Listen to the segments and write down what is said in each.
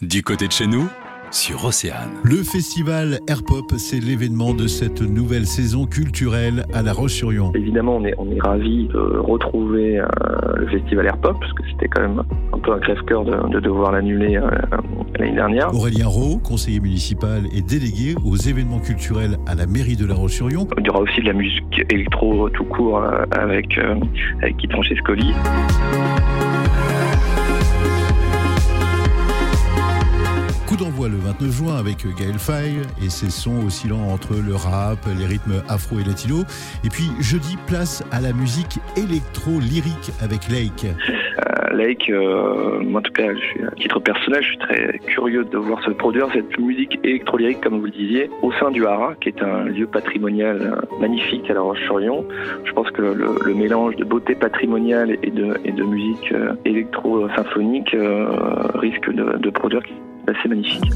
Du côté de chez nous, sur Océane. Le festival Airpop, c'est l'événement de cette nouvelle saison culturelle à La Roche-sur-Yon. Évidemment, on est, on est ravis de retrouver euh, le festival Airpop, parce que c'était quand même un peu un crève-cœur de, de devoir l'annuler euh, l'année dernière. Aurélien Rowe, conseiller municipal et délégué aux événements culturels à la mairie de La Roche-sur-Yon. Il y aura aussi de la musique électro tout court euh, avec, euh, avec Guy Francescoli. Le 29 juin avec Gaël Faye et ses sons oscillant entre le rap, les rythmes afro et latino. Et puis jeudi, place à la musique électro-lyrique avec Lake. Euh, Lake, euh, moi en tout cas, à titre personnel, je suis très curieux de voir se produire cette musique électro-lyrique, comme vous le disiez, au sein du Hara, qui est un lieu patrimonial euh, magnifique à La Roche-sur-Yon. Je pense que le, mélange de beauté patrimoniale et de, musique électro-symphonique risque de produire assez magnifique.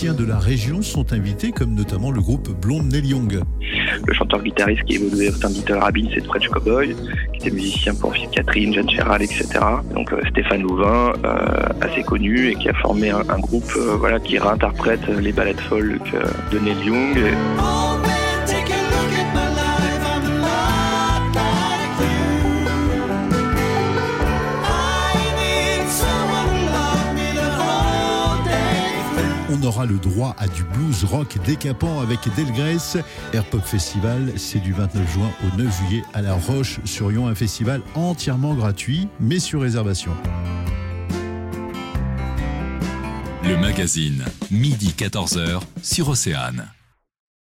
Musiciens de la région sont invités, comme notamment le groupe Blonde Neil Young. Le chanteur-guitariste qui évoluait au sein de Little Rabbit, c'est French Cowboy, qui était musicien pour Phil Catherine, Jeanne Chéral, etc. Donc euh, Stéphane Louvain, euh, assez connu, et qui a formé un, groupe euh, voilà, qui réinterprète les ballades folk de Neil Young. On aura le droit à du blues rock décapant avec Delgrès. Airpop Festival, c'est du 29 juin au 9 juillet à La Roche-sur-Yon, un festival entièrement gratuit, mais sur réservation. Le magazine, midi 14h, sur Océane.